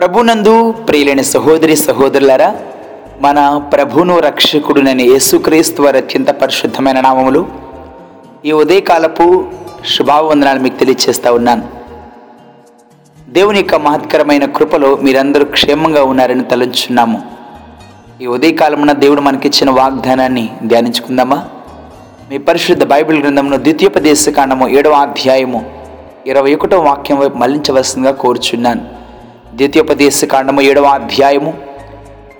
ప్రభునందు ప్రియులైన సహోదరి సహోదరులారా మన ప్రభును రక్షకుడునని యేసుక్రీస్తు వారి అత్యంత పరిశుద్ధమైన నామములు ఈ ఉదయకాలపు శుభావందనాలు మీకు తెలియజేస్తా ఉన్నాను. దేవుని యొక్క మహత్కరమైన కృపలో మీరందరూ క్షేమంగా ఉన్నారని తలంచున్నాము ఈ ఉదయకాలమున దేవుడు మనకిచ్చిన వాగ్దానాన్ని ధ్యానించుకుందామా? మీ పరిశుద్ధ బైబిల్ గ్రంథమును ద్వితీయోపదేశ కాండము ఏడవ అధ్యాయము ఇరవై ఒకటో వాక్యం వైపు మళ్ళించవలసిందిగా కోరుచున్నాను. ద్వితీయోపదేశ కాండము ఏడవ అధ్యాయము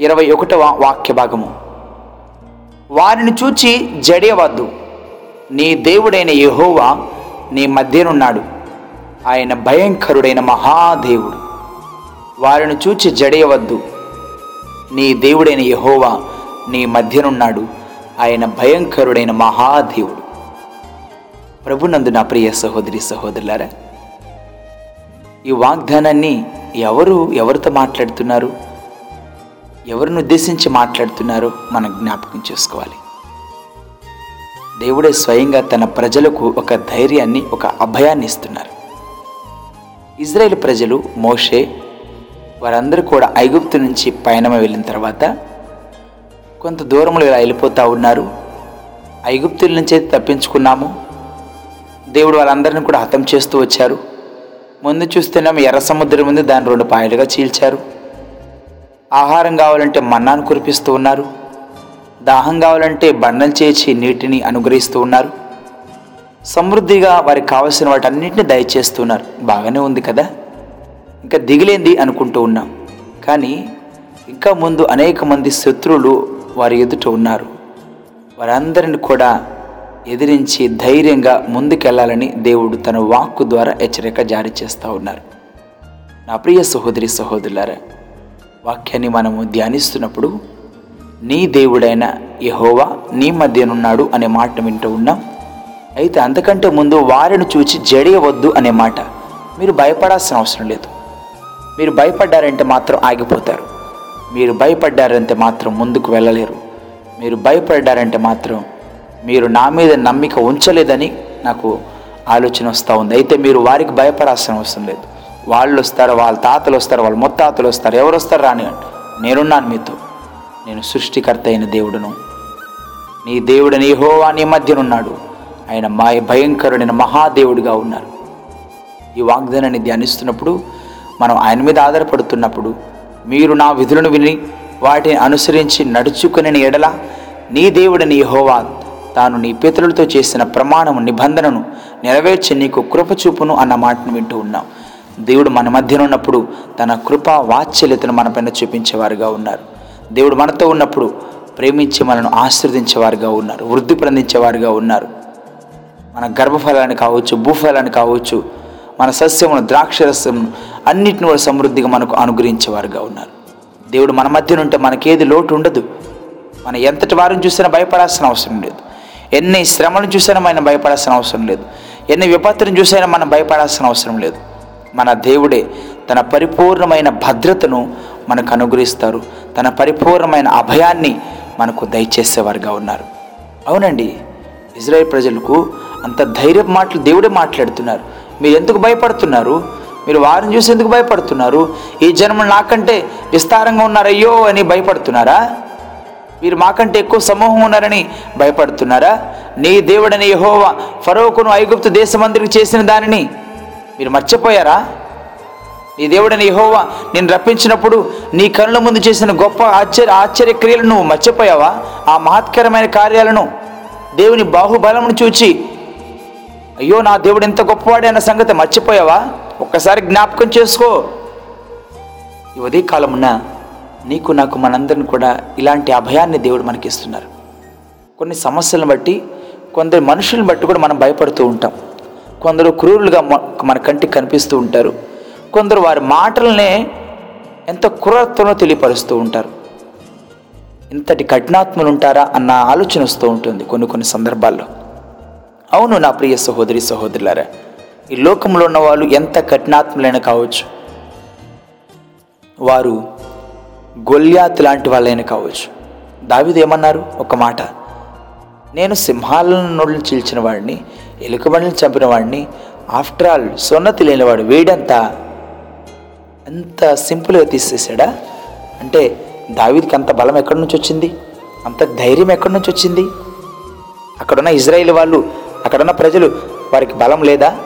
ఇరవై ఒకటవ వాక్య భాగము వారిని చూచి జడియవద్దు నీ దేవుడైన యహోవా నీ మధ్యనున్నాడు ఆయన భయంకరుడైన మహాదేవుడు. వారిని చూచి జడేయవద్దు నీ దేవుడైన యహోవా నీ మధ్యనున్నాడు ఆయన భయంకరుడైన మహాదేవుడు. ప్రభునందు నా ప్రియ సహోదరి సహోదరులారా ఈ వాగ్దానాన్ని ఎవరు ఎవరితో మాట్లాడుతున్నారు? ఎవరిని ఉద్దేశించి మాట్లాడుతున్నారో మనం జ్ఞాపకం చేసుకోవాలి. దేవుడే స్వయంగా తన ప్రజలకు ఒక ధైర్యాన్ని ఒక అభయాన్ని ఇస్తున్నారు. ఇజ్రాయెల్ ప్రజలు మోషే వారందరూ కూడా ఐగుప్తు నుంచి పయనం వెళ్ళిన తర్వాత కొంత దూరంలో ఇలా వెళ్ళిపోతూ ఉన్నారు. ఐగుప్తుల నుంచి తప్పించుకున్నాము. దేవుడు వాళ్ళందరిని కూడా హతం చేస్తూ వచ్చారు. ముందు చూస్తేనేమో ఎర్ర సముద్రం ఉంది దాన్ని రెండు పాయలుగా చీల్చారు. ఆహారం కావాలంటే మన్నాను కురిపిస్తూ ఉన్నారు. దాహం కావాలంటే బండలు చేర్చి నీటిని అనుగ్రహిస్తూ ఉన్నారు. సమృద్ధిగా వారికి కావలసిన వాటన్నింటిని దయచేస్తున్నారు బాగానే ఉంది కదా? ఇంకా దిగిలేంది అనుకుంటూ ఉన్నాం. కానీ ఇంకా ముందు అనేక మంది శత్రువులు వారి ఎదుట ఉన్నారు. వారందరిని కూడా ఎదిరించి ధైర్యంగా ముందుకెళ్ళాలని దేవుడు తన వాక్కు ద్వారా హెచ్చరిక జారీ చేస్తూ ఉన్నారు. నా ప్రియ సహోదరి సహోదరులారా వాక్యాన్ని మనము ధ్యానిస్తున్నప్పుడు నీ దేవుడైన యహోవా నీ మధ్యనున్నాడు అనే మాట వింటూ ఉన్నాం. అయితే అంతకంటే ముందు వారిని చూచి జడియవద్దు అనే మాట మీరు భయపడాల్సిన అవసరం లేదు. మీరు భయపడ్డారంటే మాత్రం ఆగిపోతారు. మీరు భయపడ్డారంటే మాత్రం ముందుకు వెళ్ళలేరు. మీరు భయపడ్డారంటే మాత్రం మీరు నా మీద నమ్మిక ఉంచలేదని నాకు ఆలోచన వస్తూ ఉంది. అయితే మీరు వారికి భయపడాల్సిన అవసరం లేదు. వాళ్ళు వస్తారు వాళ్ళ తాతలు వస్తారు వాళ్ళ ముత్తాతలు వస్తారు. ఎవరు వస్తారు రాని నేనున్నాను మీతో. నేను సృష్టికర్త అయిన దేవుడును. నీ దేవుడు నీ హోవా నీ మధ్యనున్నాడు. ఆయన మా భయంకరుడైన మహాదేవుడిగా ఉన్నారు. ఈ వాగ్దానాన్ని ధ్యానిస్తున్నప్పుడు మనం ఆయన మీద ఆధారపడుతున్నప్పుడు మీరు నా విధులను విని వాటిని అనుసరించి నడుచుకుని ఎడల నీ దేవుడిని హోవా తాను నీ పితరులతో చేసిన ప్రమాణము నిబంధనను నెరవేర్చి నీకు కృపచూపును అన్న మాటను వింటూ ఉన్నాం. దేవుడు మన మధ్యన ఉన్నప్పుడు తన కృపా వాత్సల్యతను మన పైన చూపించేవారుగా ఉన్నారు. దేవుడు మనతో ఉన్నప్పుడు ప్రేమించి మనను ఆశీర్వదించేవారుగా ఉన్నారు వృద్ధి పొందించేవారుగా ఉన్నారు. మన గర్భఫలాన్ని కావచ్చు భూఫలాన్ని కావచ్చు మన సస్యమును ద్రాక్షరసమును అన్నిటిని కూడా సమృద్ధిగా మనకు అనుగ్రహించేవారుగా ఉన్నారు. దేవుడు మన మధ్యన ఉంటే మనకేది లోటు ఉండదు. మన ఎంతటి వారిని చూసినా భయపడాల్సిన అవసరం లేదు. ఎన్ని శ్రమను చూసినా మనం భయపడాల్సిన అవసరం లేదు. ఎన్ని విపత్తులను చూసైనా మనం భయపడాల్సిన అవసరం లేదు. మన దేవుడే తన పరిపూర్ణమైన భద్రతను మనకు అనుగ్రహిస్తారు. తన పరిపూర్ణమైన అభయాన్ని మనకు దయచేసేవారుగా ఉన్నారు. అవునండి ఇజ్రాయెల్ ప్రజలకు అంత ధైర్య మాటలు దేవుడే మాట్లాడుతున్నారు. మీరు ఎందుకు భయపడుతున్నారు? మీరు వారిని చూసి ఎందుకు భయపడుతున్నారు? ఈ జన్మలు నాకంటే విస్తారంగా ఉన్నారయ్యో అని భయపడుతున్నారా? మీరు మాకంటే ఎక్కువ సమూహం ఉన్నారని భయపడుతున్నారా? నీ దేవుడని యెహోవా ఫరోకును ఐగుప్తు దేశమందరికి చేసిన దానిని మీరు మర్చిపోయారా? నీ దేవుడని యెహోవా నేను రప్పించినప్పుడు నీ కళ్ళ ముందు చేసిన గొప్ప ఆశ్చర్య ఆశ్చర్య క్రియలను నువ్వు మర్చిపోయావా? ఆ మహత్కరమైన కార్యాలను దేవుని బాహుబలమును చూచి అయ్యో నా దేవుడు ఎంత గొప్పవాడే అన్న సంగతి మర్చిపోయావా? ఒక్కసారి జ్ఞాపకం చేసుకో. ఈ ఉదయకాలమున్నా నీకు నాకు మనందరిని కూడా ఇలాంటి అభయాన్ని దేవుడు మనకి ఇస్తున్నారు కొన్ని సమస్యలను బట్టి కొందరు మనుషులను బట్టి కూడా మనం భయపడుతూ ఉంటాం. కొందరు క్రూరులుగా మన కంటికి కనిపిస్తూ ఉంటారు. కొందరు వారి మాటలనే ఎంత క్రూరత్వంలో తెలియపరుస్తూ ఉంటారు. ఇంతటి కఠినాత్ములు ఉంటారా అన్న ఆలోచన వస్తూ ఉంటుంది కొన్ని కొన్ని సందర్భాల్లో. అవును నా ప్రియ సహోదరి సహోదరులారా ఈ లోకంలో ఉన్న వాళ్ళు ఎంత కఠినాత్ములైన కావచ్చు. వారు గొల్యాత్ లాంటి వాళ్ళైనా కావచ్చు. దావిది ఏమన్నారు? ఒక మాట. నేను సింహాలను నోళ్ళు చీల్చిన వాడిని ఎలుకబండిని చంపిన వాడిని ఆఫ్టర్ ఆల్ సున్నతి లేనివాడు వేడంతా అంత సింపుల్గా తీసేసాడా అంటే దావీద్కి అంత బలం ఎక్కడి నుంచి వచ్చింది? అంత ధైర్యం ఎక్కడి నుంచి వచ్చింది? అక్కడున్న ఇజ్రాయిల్ వాళ్ళు అక్కడున్న ప్రజలు వారికి బలం లేదా?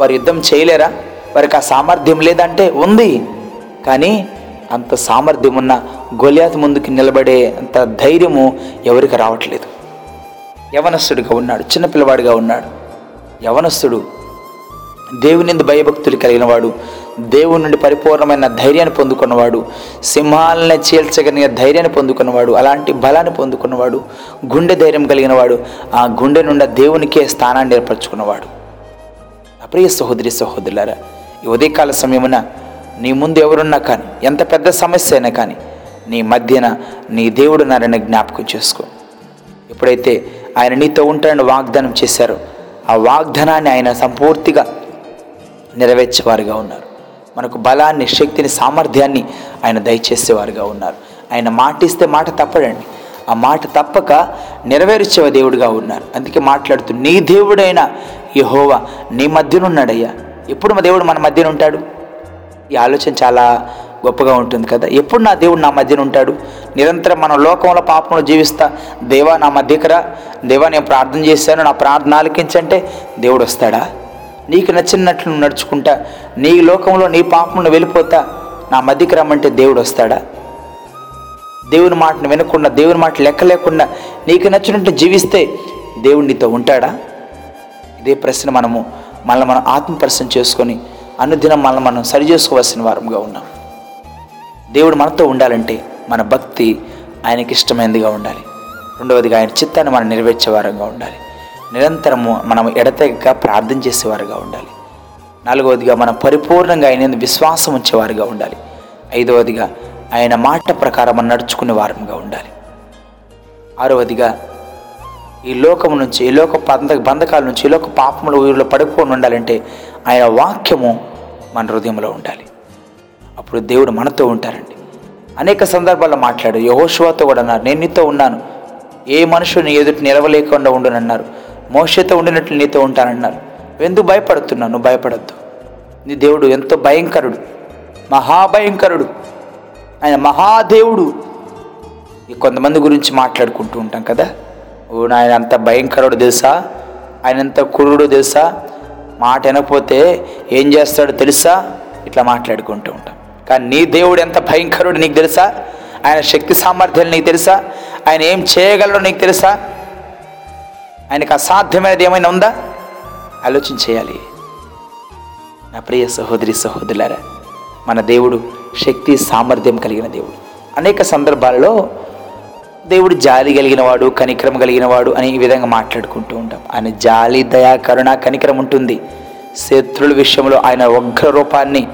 వారు యుద్ధం చేయలేరా? వారికి ఆ సామర్థ్యం లేదంటే ఉంది. కానీ అంత సామర్థ్యం ఉన్న గొలియాత్ ముందుకు నిలబడే అంత ధైర్యము ఎవరికి రావట్లేదు. యవనస్తుడిగా ఉన్నాడు చిన్నపిల్లవాడిగా ఉన్నాడు. యవనస్తుడు దేవునిందు భయభక్తులు కలిగిన వాడు దేవుని నుండి పరిపూర్ణమైన ధైర్యాన్ని పొందుకున్నవాడు సింహాలని చీల్చగలిగిన ధైర్యాన్ని పొందుకున్నవాడు అలాంటి బలాన్ని పొందుకున్నవాడు గుండె ధైర్యం కలిగిన వాడు ఆ గుండె నుండి దేవునికే స్థానాన్ని ఏర్పరచుకున్నవాడు. అప్రియ సహోదరి సహోదరులారా ఈ ఉదయకాల సమయమున నీ ముందు ఎవరున్నా కానీ ఎంత పెద్ద సమస్య అయినా కానీ నీ మధ్యన నీ దేవుడు నారని జ్ఞాపకం చేసుకో. ఎప్పుడైతే ఆయన నీతో ఉంటాడని వాగ్దానం చేశారో ఆ వాగ్దానాన్ని ఆయన సంపూర్తిగా నెరవేర్చేవారుగా ఉన్నారు. మనకు బలాన్ని శక్తిని సామర్థ్యాన్ని ఆయన దయచేసేవారుగా ఉన్నారు. ఆయన మాటిస్తే మాట తప్పడండి. ఆ మాట తప్పక నెరవేర్చే దేవుడుగా ఉన్నారు. అందుకే మాట్లాడుతూ నీ దేవుడైన యహోవా నీ మధ్యనున్నాడయ్యా. ఎప్పుడు మా దేవుడు మన మధ్యన ఉంటాడు? ఈ ఆలోచన చాలా గొప్పగా ఉంటుంది కదా? ఎప్పుడు నా దేవుడు నా మధ్యన ఉంటాడు? నిరంతరం మనం లోకంలో పాపంలో జీవిస్తా. దేవా నా మధ్యకి రా. దేవా నేను ప్రార్థన చేశాను. నా ప్రార్థన ఆలకించంటే దేవుడు వస్తాడా? నీకు నచ్చినట్లు నడుచుకుంటా. నీ లోకంలో నీ పాపంలో వెళ్ళిపోతా. నా మధ్యకి రమ్మంటే దేవుడు వస్తాడా? దేవుని మాటను వినకుండా దేవుని మాట లెక్క లేకుండా నీకు నచ్చినట్టు జీవిస్తే దేవుడు నీతో ఉంటాడా? ఇదే ప్రశ్న మనము మళ్ళీ మనం ఆత్మ చేసుకొని అనుదినం మనల్ని మనం సరి చేసుకోవాల్సిన వారంగా ఉన్నాం. దేవుడు మనతో ఉండాలంటే మన భక్తి ఆయనకి ఇష్టమైనదిగా ఉండాలి. రెండవదిగా ఆయన చిత్తాన్ని మనం నెరవేర్చే వారంగా ఉండాలి. నిరంతరము మనం ఎడతెగక ప్రార్థన చేసేవారుగా ఉండాలి. నాలుగవదిగా మనం పరిపూర్ణంగా ఆయన విశ్వాసం ఉంచేవారుగా ఉండాలి. ఐదవదిగా ఆయన మాట ప్రకారం మనం నడుచుకునే వారంగా ఉండాలి. ఆరవదిగా ఈ లోకము నుంచి ఈ లోక బంధ బంధకాల నుంచి ఈ లోక పాపముల ఊరిలో పడుకొని ఉండాలంటే ఆయన వాక్యము మన హృదయంలో ఉండాలి. అప్పుడు దేవుడు మనతో ఉంటారండి. అనేక సందర్భాల్లో మాట్లాడు యహోశువాతో కూడా అన్నారు నేను నీతో ఉన్నాను. ఏ మనుషుని ఎదుటి నిలవలేకుండా ఉండునన్నారు. మోషతో ఉండినట్లు నీతో ఉంటానన్నారు. ఎందుకు భయపడుతున్నావు? నువ్వు భయపడద్దు. నీ దేవుడు ఎంతో భయంకరుడు మహాభయంకరుడు. ఆయన మహాదేవుడు. ఈ కొంతమంది గురించి మాట్లాడుకుంటూ ఉంటాం కదా? ఆయన అంత భయంకరుడు తెలుసా? ఆయన ఎంత కురుడు తెలుసా? మాట వినకపోతే ఏం చేస్తాడో తెలుసా? ఇట్లా మాట్లాడుకుంటూ ఉంటాం. కానీ నీ దేవుడు ఎంత భయంకరుడు నీకు తెలుసా? ఆయన శక్తి సామర్థ్యాలు నీకు తెలుసా? ఆయన ఏం చేయగలడో నీకు తెలుసా? ఆయనకు అసాధ్యమైనది ఏమైనా ఉందా? ఆలోచన చేయాలి. నా ప్రియ సహోదరి సహోదరులారా మన దేవుడు శక్తి సామర్థ్యం కలిగిన దేవుడు. అనేక సందర్భాలలో దేవుడు జాలి కలిగిన వాడు కనికరం కలిగిన వాడు అని ఈ విధంగా మాట్లాడుకుంటూ ఉంటాం. ఆయన జాలి దయా కరుణ కనికరం ఉంటుంది. శత్రుల విషయంలో ఆయన ఉగ్ర రూపాన్ని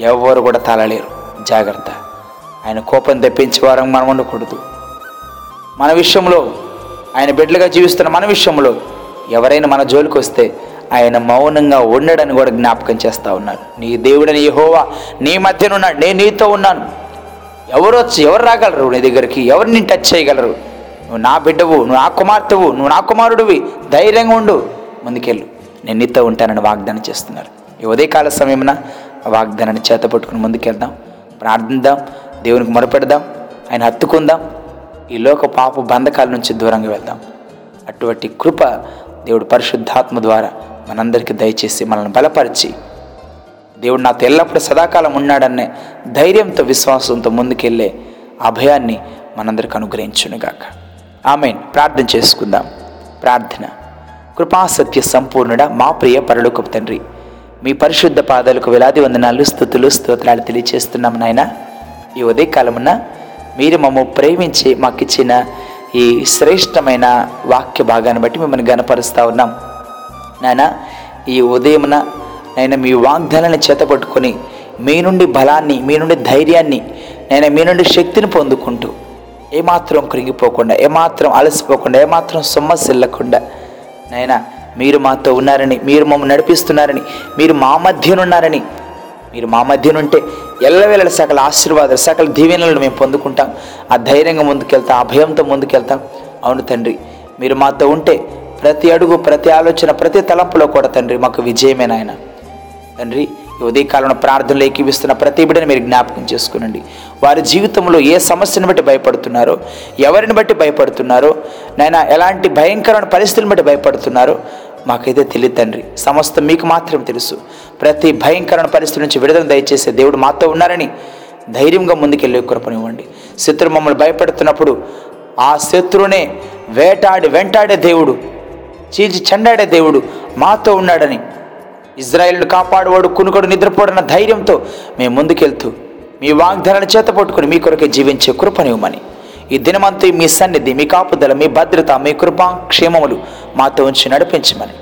ఎవరు కూడా తాళలేరు. జాగ్రత్త. ఆయన కోపం తెప్పించే వారం మనం ఉండకూడదు. మన విషయంలో ఆయన బిడ్డలుగా జీవిస్తున్న మన విషయంలో ఎవరైనా మన జోలికి వస్తే ఆయన మౌనంగా ఉండడని కూడా జ్ఞాపకం చేస్తూ ఉన్నాడు. నీ దేవుడని యహోవా నీ మధ్యనున్నాడు నేను నీతో ఉన్నాను. ఎవరు వచ్చి ఎవరు రాగలరు నీ దగ్గరికి? ఎవరు నేను టచ్ చేయగలరు? నువ్వు నా బిడ్డవు నువ్వు నా కుమార్తెవు నువ్వు నా కుమారుడివి. ధైర్యంగా ఉండు. ముందుకెళ్ళు. నేను నీతో ఉంటానని వాగ్దానం చేస్తున్నారు. ఈ ఉదయకాల సమయమున ఆ వాగ్దానాన్ని చేత పట్టుకుని ముందుకెళ్దాం. ప్రార్థిద్దాం. దేవునికి మొరపెడదాం. ఆయన హత్తుకుందాం. ఈ లోక పాప బంధకాల నుంచి దూరంగా వెళ్దాం. అటువంటి కృప దేవుడు పరిశుద్ధాత్మ ద్వారా మనందరికీ దయచేసి మనల్ని బలపరిచి దేవుడు నాతో ఎల్లప్పుడూ సదాకాలం ఉన్నాడనే ధైర్యంతో విశ్వాసంతో ముందుకెళ్ళే అభయాన్ని మనందరికి అనుగ్రహించునుగాక. ఆమె ప్రార్థన చేసుకుందాం. ప్రార్థన. కృపాసత్య సంపూర్ణుడ మా ప్రియ పరలోకపు తండ్రి మీ పరిశుద్ధ పాదాలకు వేలాది వందనాలు స్థుతులు స్తోత్రాలు తెలియచేస్తున్నాం నాయన. ఈ ఉదయకాలమున మీరు మమ్మ ప్రేమించి మాకిచ్చిన ఈ శ్రేష్టమైన వాక్య భాగాన్ని బట్టి మిమ్మల్ని గనపరుస్తూ ఉన్నాం. నాయన ఈ ఉదయమున నేను మీ వాగ్దానాన్ని చేతపట్టుకొని మీ నుండి బలాన్ని మీ నుండి ధైర్యాన్ని నేను మీ నుండి శక్తిని పొందుకుంటూ ఏమాత్రం కృంగిపోకుండా ఏమాత్రం అలసిపోకుండా ఏమాత్రం సొమ్మసిల్లకుండా నాయన మీరు మాతో ఉన్నారని మీరు మమ్మల్ని నడిపిస్తున్నారని మీరు మా మధ్యనున్నారని మీరు మా మధ్యనుంటే ఎల్లవేళ సకల ఆశీర్వాదాలు సకల దీవెనలను మేము పొందుకుంటాం. ఆ ధైర్యంగా ముందుకెళ్తాం ఆ భయంతో ముందుకెళ్తాం. అవును తండ్రి మీరు మాతో ఉంటే ప్రతి అడుగు ప్రతి ఆలోచన ప్రతి తలంపులో కూడా తండ్రి మాకు విజయమే నాయన. తండ్రి ఈ ఉదయకాలంలో ప్రార్థనలు ఏకీవిస్తున్న ప్రతి బిడ్డని మీరు జ్ఞాపకం చేసుకునండి. వారి జీవితంలో ఏ సమస్యను బట్టి భయపడుతున్నారో ఎవరిని బట్టి భయపడుతున్నారో నైనా ఎలాంటి భయంకరమైన పరిస్థితులను బట్టి భయపడుతున్నారో మాకైతే తెలియదు తండ్రి. సమస్తం మీకు మాత్రం తెలుసు. ప్రతి భయంకరమైన పరిస్థితి నుంచి విడుదల దయచేసే దేవుడు మాతో ఉన్నారని ధైర్యంగా ముందుకెళ్ళే కృపనివ్వండి. శత్రు మమ్మల్ని భయపడుతున్నప్పుడు ఆ శత్రువునే వేటాడి వెంటాడే దేవుడు చీల్చి చెండాడే దేవుడు మాతో ఉన్నాడని ఇజ్రాయేల్ను కాపాడువాడు కునుకొడు నిద్రపోడన్న ధైర్యంతో మేము ముందుకెళ్తూ మీ వాగ్దానాన్ని చేత పట్టుకుని మీ కొరకే జీవించే కృపనివ్వమని ఈ దినమంతా మీ సన్నిధి మీ కాపుదల మీ భద్రత మీ కృప క్షేమములు మాతో ఉంచి నడిపించమని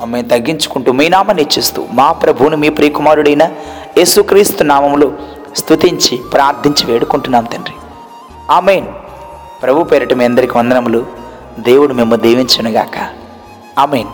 మమ్మల్ని తగ్గించుకుంటూ మీ నామాన్ని ఇచ్చిస్తూ మా ప్రభువును మీ ప్రియకుమారుడైన యేసుక్రీస్తు నామములు స్తుతించి ప్రార్థించి వేడుకుంటున్నాం తండ్రి. ఆమెన్. ప్రభు పేరిట మీ అందరికి వందనములు. దేవుడు మేము దీవించునుగాక. ఆమెన్.